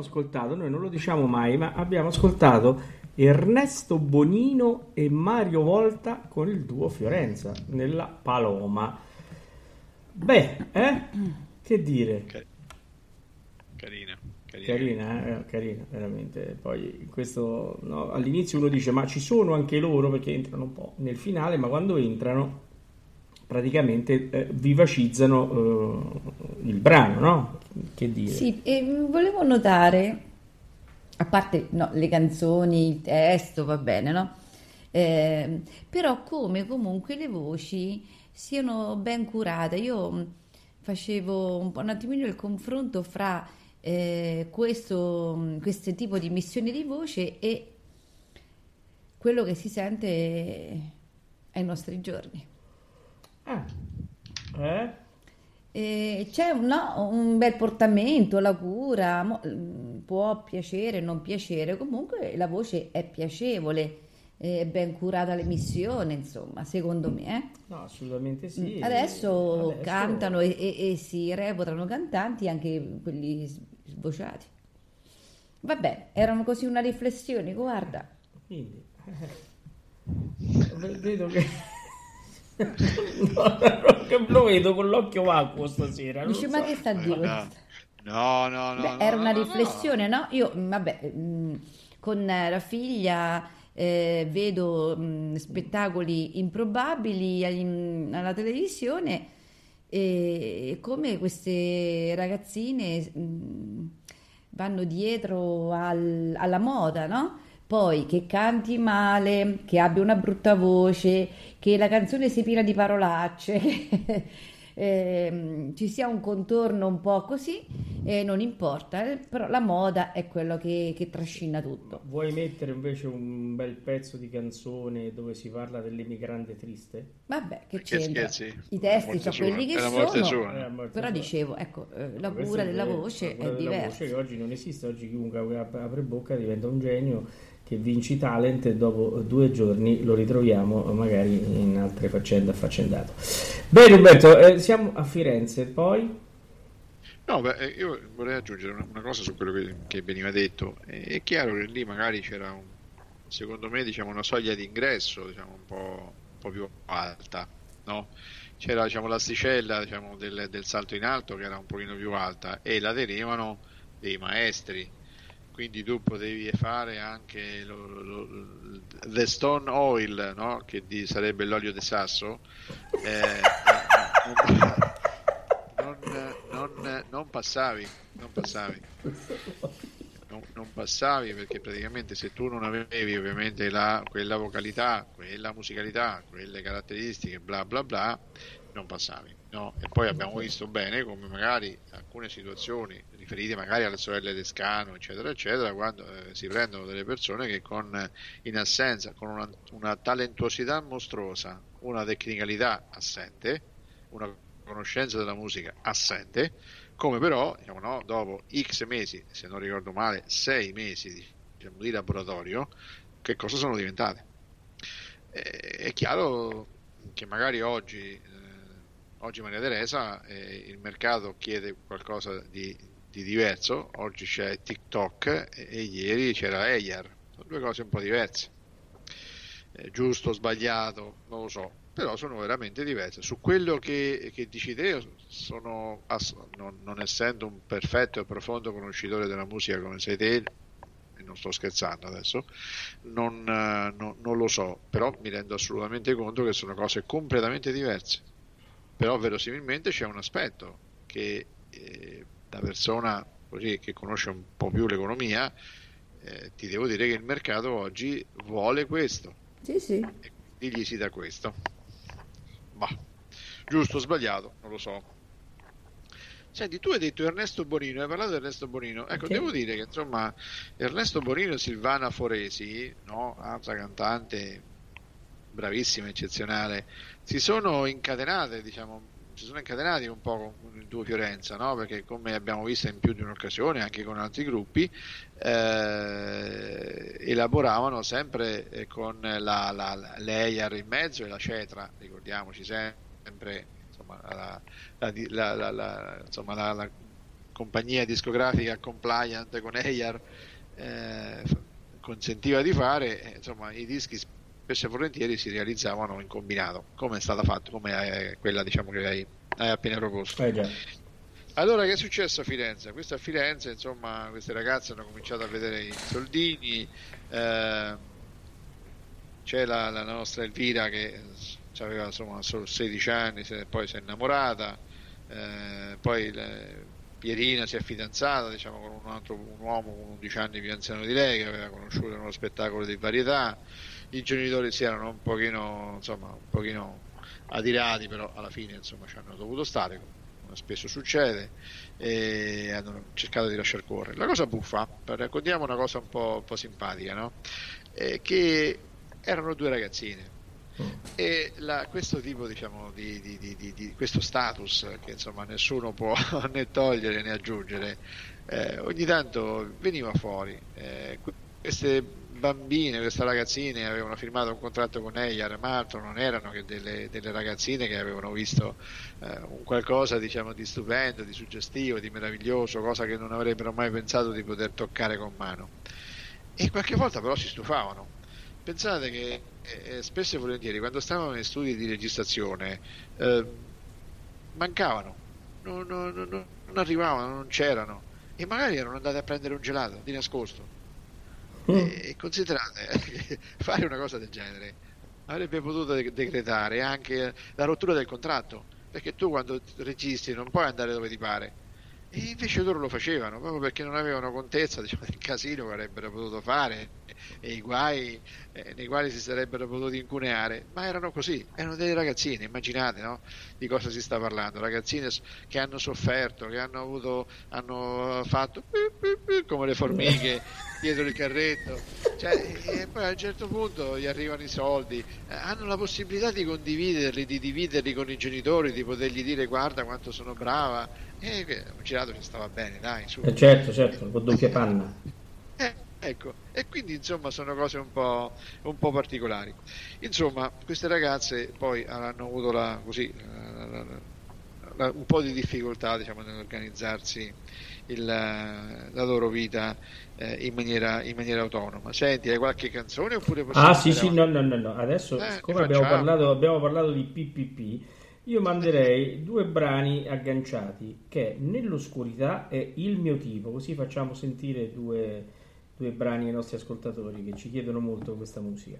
Ascoltato, noi non lo diciamo mai, ma abbiamo ascoltato Ernesto Bonino e Mario Volta con il duo Fiorenza nella Paloma. Beh, eh? Che dire? Ca- Carina, carina. Carina? Eh, carina, veramente. Poi questo no, all'inizio uno dice: Ma ci sono anche loro perché entrano un po' nel finale, ma quando entrano praticamente eh, vivacizzano eh, il brano, no? Che dire? Sì, e volevo notare, a parte no, le canzoni, il testo, va bene, no? Eh, però come comunque le voci siano ben curate. Io mh, facevo un, po', un attimino il confronto fra eh, questo, mh, questo tipo di missione di voce e quello che si sente ai nostri giorni. Ah, eh? Eh, c'è un, no, un bel portamento, la cura, mo- mm, può piacere, non piacere, comunque la voce è piacevole, è ben curata l'emissione, insomma, secondo me. eh. No, assolutamente sì. Adesso, Adesso- cantano e, e- e si reputano cantanti anche quelli s- svociati. Vabbè, erano così una riflessione, guarda. Quindi, vedo che... no, lo vedo con l'occhio vacuo stasera. Dice, so. ma che sta a dire? No, no, no, no, Beh, no, era no, una riflessione, no? Io, mh, vabbè, mh, con la figlia eh, vedo mh, spettacoli improbabili in- alla televisione e come queste ragazzine mh, vanno dietro al- alla moda, no? Poi che canti male, che abbia una brutta voce, che la canzone sia piena di parolacce, che ehm, ci sia un contorno un po' così, e non importa, eh, però la moda è quello che, che trascina tutto. Vuoi mettere invece un bel pezzo di canzone dove si parla dell'emigrante triste? Vabbè, che Che c'entra? scherzi? I testi sono quelli che la sono. Eh, però dicevo, ecco, eh, la cura della voce la è diversa. voce che oggi non esiste, oggi chiunque ap- apre bocca diventa un genio che vinci talent e dopo due giorni lo ritroviamo magari in altre faccende affaccendato. Bene Umberto, eh, siamo a Firenze, poi... No, beh, eh, io vorrei aggiungere una, una cosa su quello che, che veniva detto. È, è chiaro che lì magari c'era, un, secondo me, diciamo, una soglia di ingresso diciamo, un, po', un po' più alta, no? C'era diciamo, l'asticella diciamo, del, del salto in alto che era un pochino più alta e la tenevano dei maestri. Quindi tu potevi fare anche lo, lo- lo- the stone oil, no? che di- sarebbe l'olio di sasso. Eh, non, non- non passavi, non passavi. Non, non passavi perché praticamente se tu non avevi ovviamente la- quella vocalità, quella musicalità, quelle caratteristiche, bla bla bla, non passavi. No? E poi abbiamo visto bene come magari alcune situazioni riferite magari alle sorelle Descano, eccetera, eccetera, quando eh, si prendono delle persone che con, eh, in assenza, con una, una talentuosità mostruosa, una tecnicalità assente, una conoscenza della musica assente, come però diciamo, no, dopo X mesi, se non ricordo male, 6 mesi diciamo, di laboratorio, che cosa sono diventate? Eh, è chiaro che magari oggi, oggi Maria Teresa, eh, il mercato chiede qualcosa di, di diverso, oggi c'è TikTok e, e ieri c'era Eyar, sono due cose un po' diverse. Eh, giusto, sbagliato, non lo so, però sono veramente diverse. Su quello che, che dici te, sono, ass- non, non essendo un perfetto e profondo conoscitore della musica come sei te, e non sto scherzando adesso, non, eh, no- non lo so, però mi rendo assolutamente conto che sono cose completamente diverse. Però verosimilmente c'è un aspetto che eh, da persona così che conosce un po' più l'economia, eh, ti devo dire che il mercato oggi vuole questo Sì, sì. e quindi gli si dà questo. Ma giusto o sbagliato, non lo so. Senti, tu hai detto Ernesto Bonino, hai parlato di Ernesto Bonino. Ecco, Sì. devo dire che insomma Ernesto Bonino e Silvana Foresi, no? altra cantante bravissima, eccezionale, si sono incatenate, diciamo, si sono incatenati un po' con il duo Fiorenza, no? Perché come abbiamo visto in più di un'occasione, anche con altri gruppi, eh, elaboravano sempre eh, con la, la, la Leyer in mezzo e la Cetra, ricordiamoci sempre insomma, la, la- insomma, compagnia discografica compliant con EIAR eh, consentiva di fare, eh, insomma i dischi spesso e volentieri si realizzavano in combinato, come è stata fatta, come è quella diciamo che hai, hai appena proposto. Eh. Allora, che è successo a Firenze? Questo a Firenze, insomma, queste ragazze hanno cominciato a vedere i soldini. eh, c'è la, la nostra Elvira che s- aveva insomma solo 16 anni, se- poi si è innamorata. eh, poi le- Pierina si è fidanzata diciamo, con un altro un uomo con 11 anni più anziano di lei che aveva conosciuto in uno spettacolo di varietà. I genitori si erano un pochino, insomma, un pochino adirati, però alla fine insomma, ci hanno dovuto stare, come spesso succede, e hanno cercato di lasciar correre. La cosa buffa, raccontiamo una cosa un po', un po' simpatica, no? È che erano due ragazzine e la- questo tipo diciamo di, di- di- di- questo status che insomma nessuno può né togliere né aggiungere eh, ogni tanto veniva fuori Eh, que- queste bambine queste ragazzine avevano firmato un contratto con Eyar ma altro non erano che delle, delle ragazzine che avevano visto eh, un qualcosa diciamo di stupendo di suggestivo di meraviglioso cosa che non avrebbero mai pensato di poter toccare con mano. E qualche volta però si stufavano. Pensate che eh, spesso e volentieri quando stavano in studi di registrazione eh, mancavano, non, non- non- non arrivavano, non c'erano. E magari erano andati a prendere un gelato di nascosto. E considerate che fare una cosa del genere avrebbe potuto de- decretare anche la rottura del contratto, perché tu quando registri non puoi andare dove ti pare. E invece loro lo facevano proprio perché non avevano contezza diciamo, del casino che avrebbero potuto fare e i guai eh, nei quali si sarebbero potuti incuneare, ma erano così, erano delle ragazzine, immaginate no? di cosa si sta parlando, ragazzine che hanno sofferto, che hanno avuto, hanno fatto come le formiche dietro il carretto, cioè, e poi a un certo punto gli arrivano i soldi, eh, hanno la possibilità di condividerli, di dividerli con i genitori, di potergli dire guarda quanto sono brava, e un girato ci stava bene, dai, su. Eh, certo, certo, con doppia panna. Eh, ecco, e quindi insomma sono cose un po', un po' particolari. Insomma, queste ragazze poi hanno avuto la, così, la- la- un po' di difficoltà diciamo, nell'organizzarsi il- la loro vita eh, in, maniera, in maniera autonoma. Senti, hai qualche canzone oppure Ah, sì, sì, no, no, no, no. Adesso, Eh, siccome abbiamo parlato, abbiamo parlato di PPP, io manderei due brani agganciati, che Nell'oscurità è il mio tipo, così facciamo sentire due, due brani ai nostri ascoltatori che ci chiedono molto questa musica.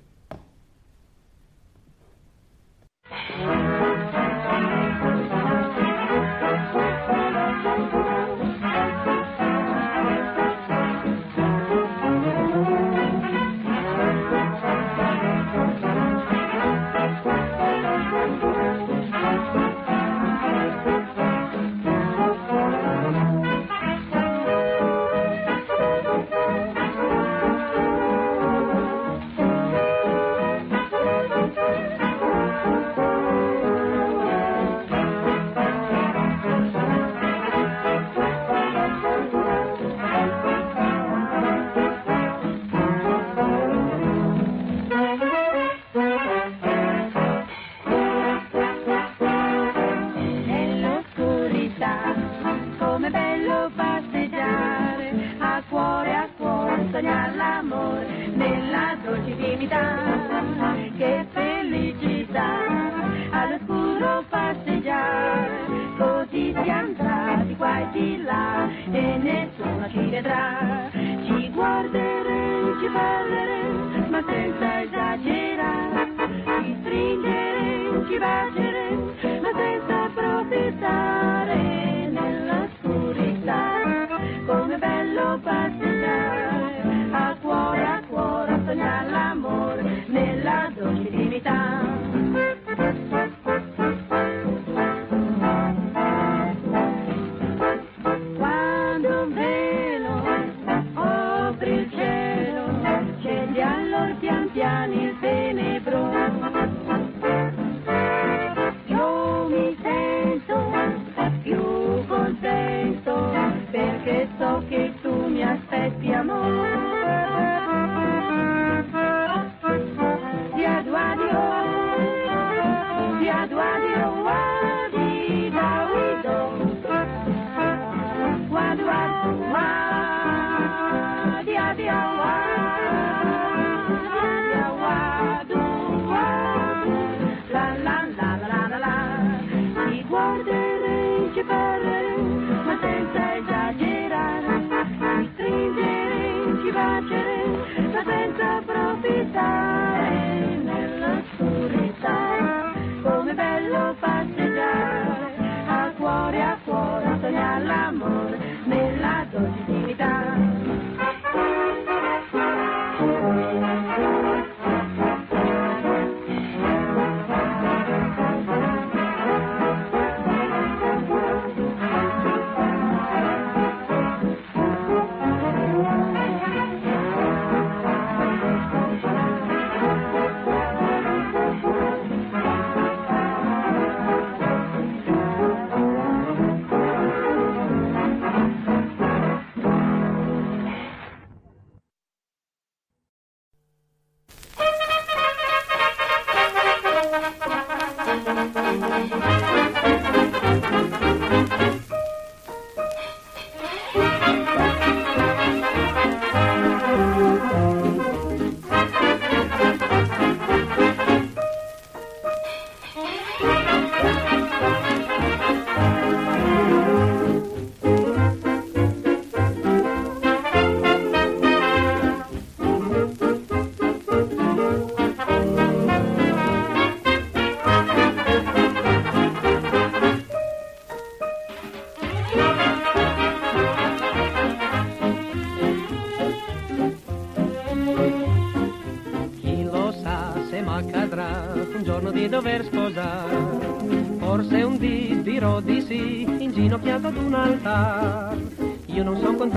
que vale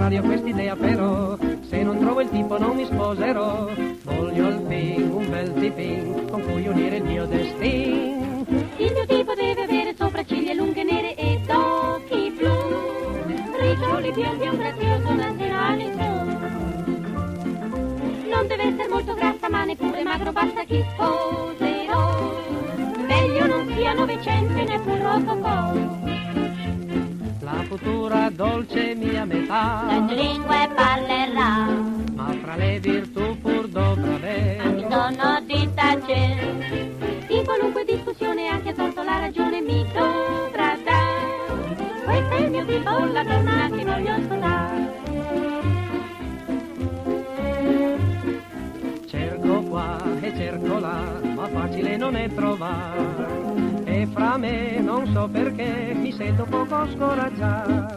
contrario a quest'idea però, se non trovo il tipo non mi sposerò. Voglio al fin un bel tipin con cui unire il mio destino. Il mio tipo deve avere sopracciglia lunghe nere ed occhi blu. Riccioli biondi e un grazioso nazionale su. Non deve essere molto grassa ma neppure magro, basta chi sposerò. Meglio non sia novecento neppure rococò. Futura dolce mia metà, Sette lingue parlerà, ma fra le virtù pur dovrà anche avere. dono di tace. In qualunque discussione anche a torto la ragione mi dovrà dare. Questo è il mio tipo, la donna che voglio sposare. Cerco qua e cerco là, ma facile non è trovare. E fra me non so perché mi sento poco scoraggiato.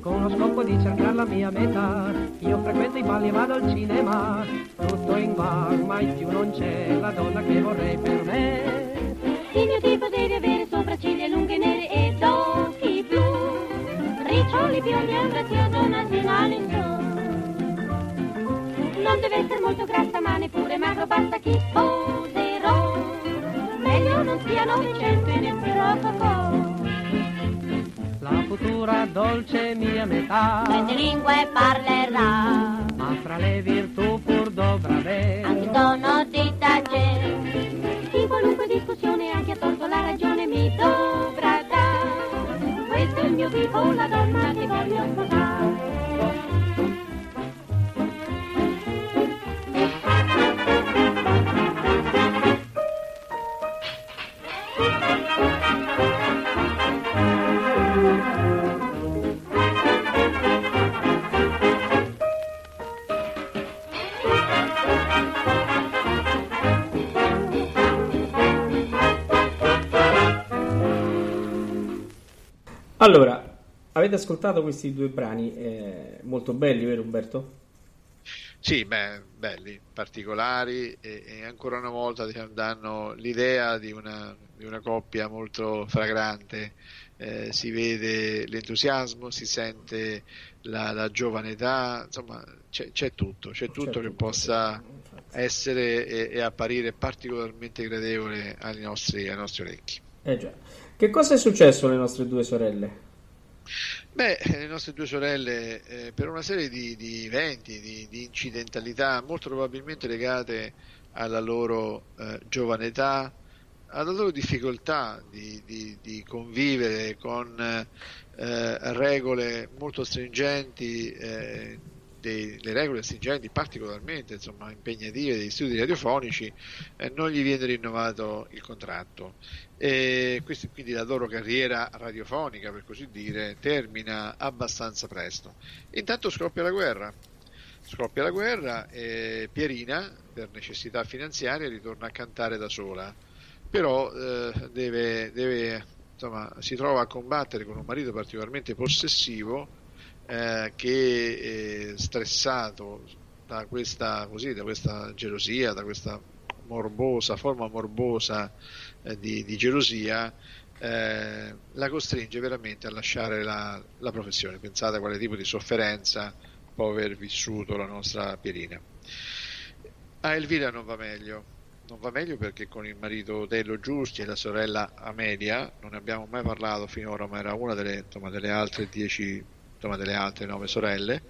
Con lo scopo di cercare la mia metà, io frequento i balli e vado al cinema. Tutto in bar, mai più non c'è la donna che vorrei per me. Il mio tipo deve avere sopracciglia lunghe nere ed occhi blu. Riccioli biondi e un grazioso nazionale in su. Non deve essere molto grassa ma neppure magro, basta chi sposerò. Non sia novecento e neppure rococò. La futura dolce mia metà, Sette lingue parlerà, ma fra le virtù pur dovrà avere. anche dono di tace. In qualunque discussione anche a torto la ragione mi dovrà dare. Questo è il mio tipo, la donna che voglio sposare. Allora, avete ascoltato questi due brani eh, molto belli, vero Umberto? Sì, beh, belli, particolari e, e ancora una volta diciamo, danno l'idea di una, di una coppia molto fragrante. Eh, si vede l'entusiasmo, si sente la, la giovane età, insomma c'è, c'è tutto, c'è tutto C'è che tutto, possa essere e, e apparire particolarmente gradevole ai nostri, ai nostri orecchi. Eh già. Che cosa è successo alle nostre due sorelle? Beh, le nostre due sorelle, eh, per una serie di, di eventi, di, di incidentalità, molto probabilmente legate alla loro eh, giovane età, alla loro difficoltà di, di- di convivere con eh, regole molto stringenti, eh, dei- le regole stringenti particolarmente insomma, impegnative degli studi radiofonici, eh, non gli viene rinnovato il contratto. E questi- quindi la loro carriera radiofonica, per così dire, termina abbastanza presto. Intanto scoppia la guerra. Scoppia la guerra e Pierina, per necessità finanziarie, ritorna a cantare da sola. Però eh, deve, deve, insomma, si trova a combattere con un marito particolarmente possessivo eh, che, eh, stressato da questa, così, da questa gelosia, da questa morbosa, forma morbosa di, di gelosia, eh, la costringe veramente a lasciare la, la professione. Pensate a quale tipo di sofferenza può aver vissuto la nostra Pierina. A Elvira non va meglio, non va meglio perché con il marito Dello Giusti e la sorella Amelia non ne abbiamo mai parlato finora, ma era una delle, insomma, delle altre dieci, insomma, delle altre nove sorelle.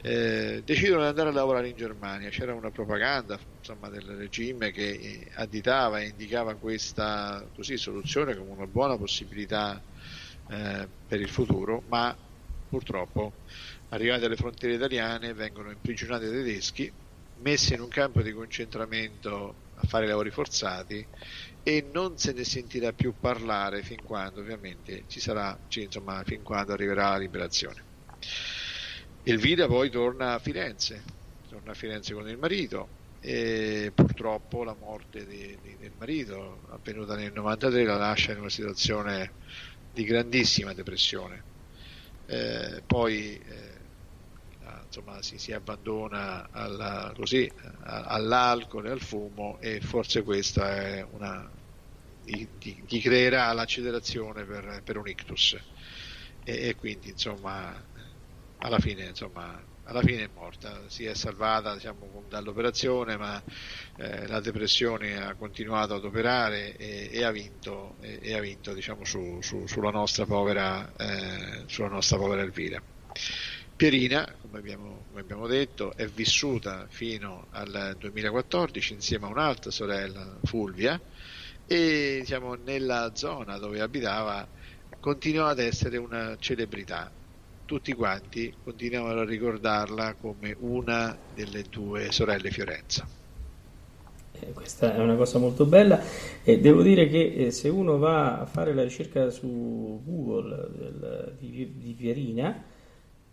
Eh, decidono di andare a lavorare in Germania. C'era una propaganda insomma, del regime che eh, additava e indicava questa così, soluzione come una buona possibilità eh, per il futuro, ma purtroppo arrivati alle frontiere italiane vengono imprigionati dai tedeschi, messi in un campo di concentramento a fare lavori forzati e non se ne sentirà più parlare fin quando ovviamente ci sarà, insomma, fin quando arriverà la liberazione. Elvira poi torna a Firenze, torna a Firenze con il marito e purtroppo la morte di- di- del marito avvenuta nel 93 la lascia in una situazione di grandissima depressione. Eh, poi eh, insomma, si, si abbandona alla- così, all'alcol e al fumo e forse questa è una gli, creerà l'accelerazione per, per un ictus e quindi insomma alla fine insomma alla fine è morta, si è salvata diciamo, dall'operazione ma eh, la depressione ha continuato ad operare e, e ha vinto, e, e ha vinto diciamo, su- su- sulla, nostra povera, eh, sulla nostra povera Elvira. Pierina, come abbiamo, come abbiamo detto, è vissuta fino al 2014 insieme a un'altra sorella, Fulvia, e diciamo, nella zona dove abitava continuava ad essere una celebrità. Tutti quanti continuavano a ricordarla come una delle due sorelle Fiorenza. Eh, questa è una cosa molto bella e devo dire che eh, se uno va a fare la ricerca su Google del- di, di Pierina,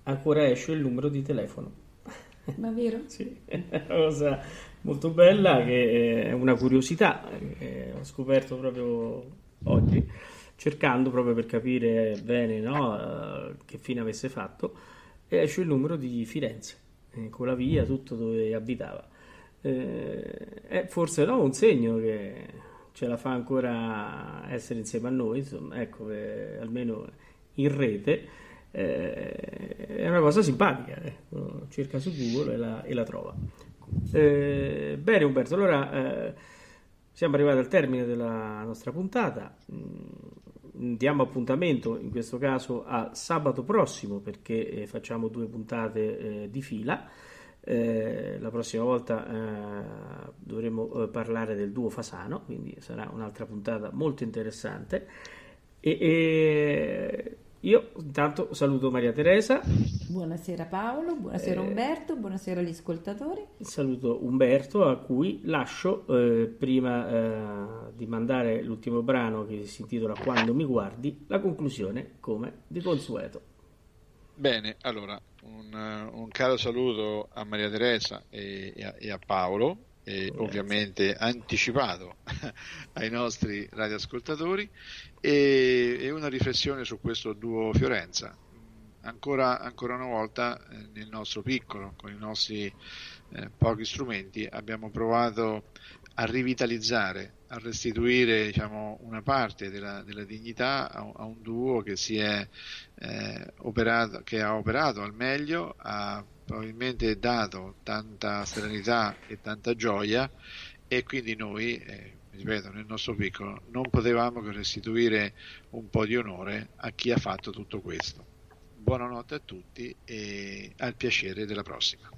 ancora esce il numero di telefono. Ma vero? Sì, è una cosa molto bella che è una curiosità che ho scoperto proprio oggi, cercando proprio per capire bene no, eh, che fine avesse fatto, e esce il numero di Firenze, eh, con la via, tutto dove abitava. Eh, è forse no, un segno che ce la fa ancora essere insieme a noi, insomma, ecco, eh, almeno in rete. Eh, è una cosa simpatica, eh. Cerca su Google e la, e la trova. Eh, bene Umberto, allora siamo arrivati al termine della nostra puntata. Mm, Diamo appuntamento in questo caso a sabato prossimo perché eh, facciamo due puntate eh, di fila. Eh, la prossima volta eh, dovremo eh, parlare del duo Fasano, quindi sarà un'altra puntata molto interessante. E, e io intanto saluto Maria Teresa, Buonasera Paolo, buonasera Eh, Umberto, buonasera agli ascoltatori. saluto Umberto a cui lascio, eh, prima eh, di mandare l'ultimo brano che si intitola Quando mi guardi, la conclusione come di consueto. Bene, allora un, eh, un caro saluto a Maria Teresa e, e a, e a Paolo, e Grazie. ovviamente anticipato ai nostri radioascoltatori, e, e una riflessione su questo duo Fiorenza. Ancora, ancora una volta eh, nel nostro piccolo, con i nostri eh, pochi strumenti, abbiamo provato a rivitalizzare, a restituire diciamo, una parte della, della dignità a, a un duo che è eh, operato, che ha operato al meglio, ha probabilmente dato tanta serenità e tanta gioia e quindi noi, eh, ripeto, nel nostro piccolo non potevamo che restituire un po' di onore a chi ha fatto tutto questo. Buonanotte a tutti e al piacere della prossima.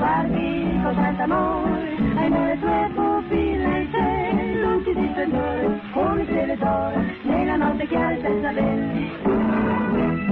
guardi con tanto amore ai le tue pupille c'è luci di splendore come se le nella notte chiara senza venti.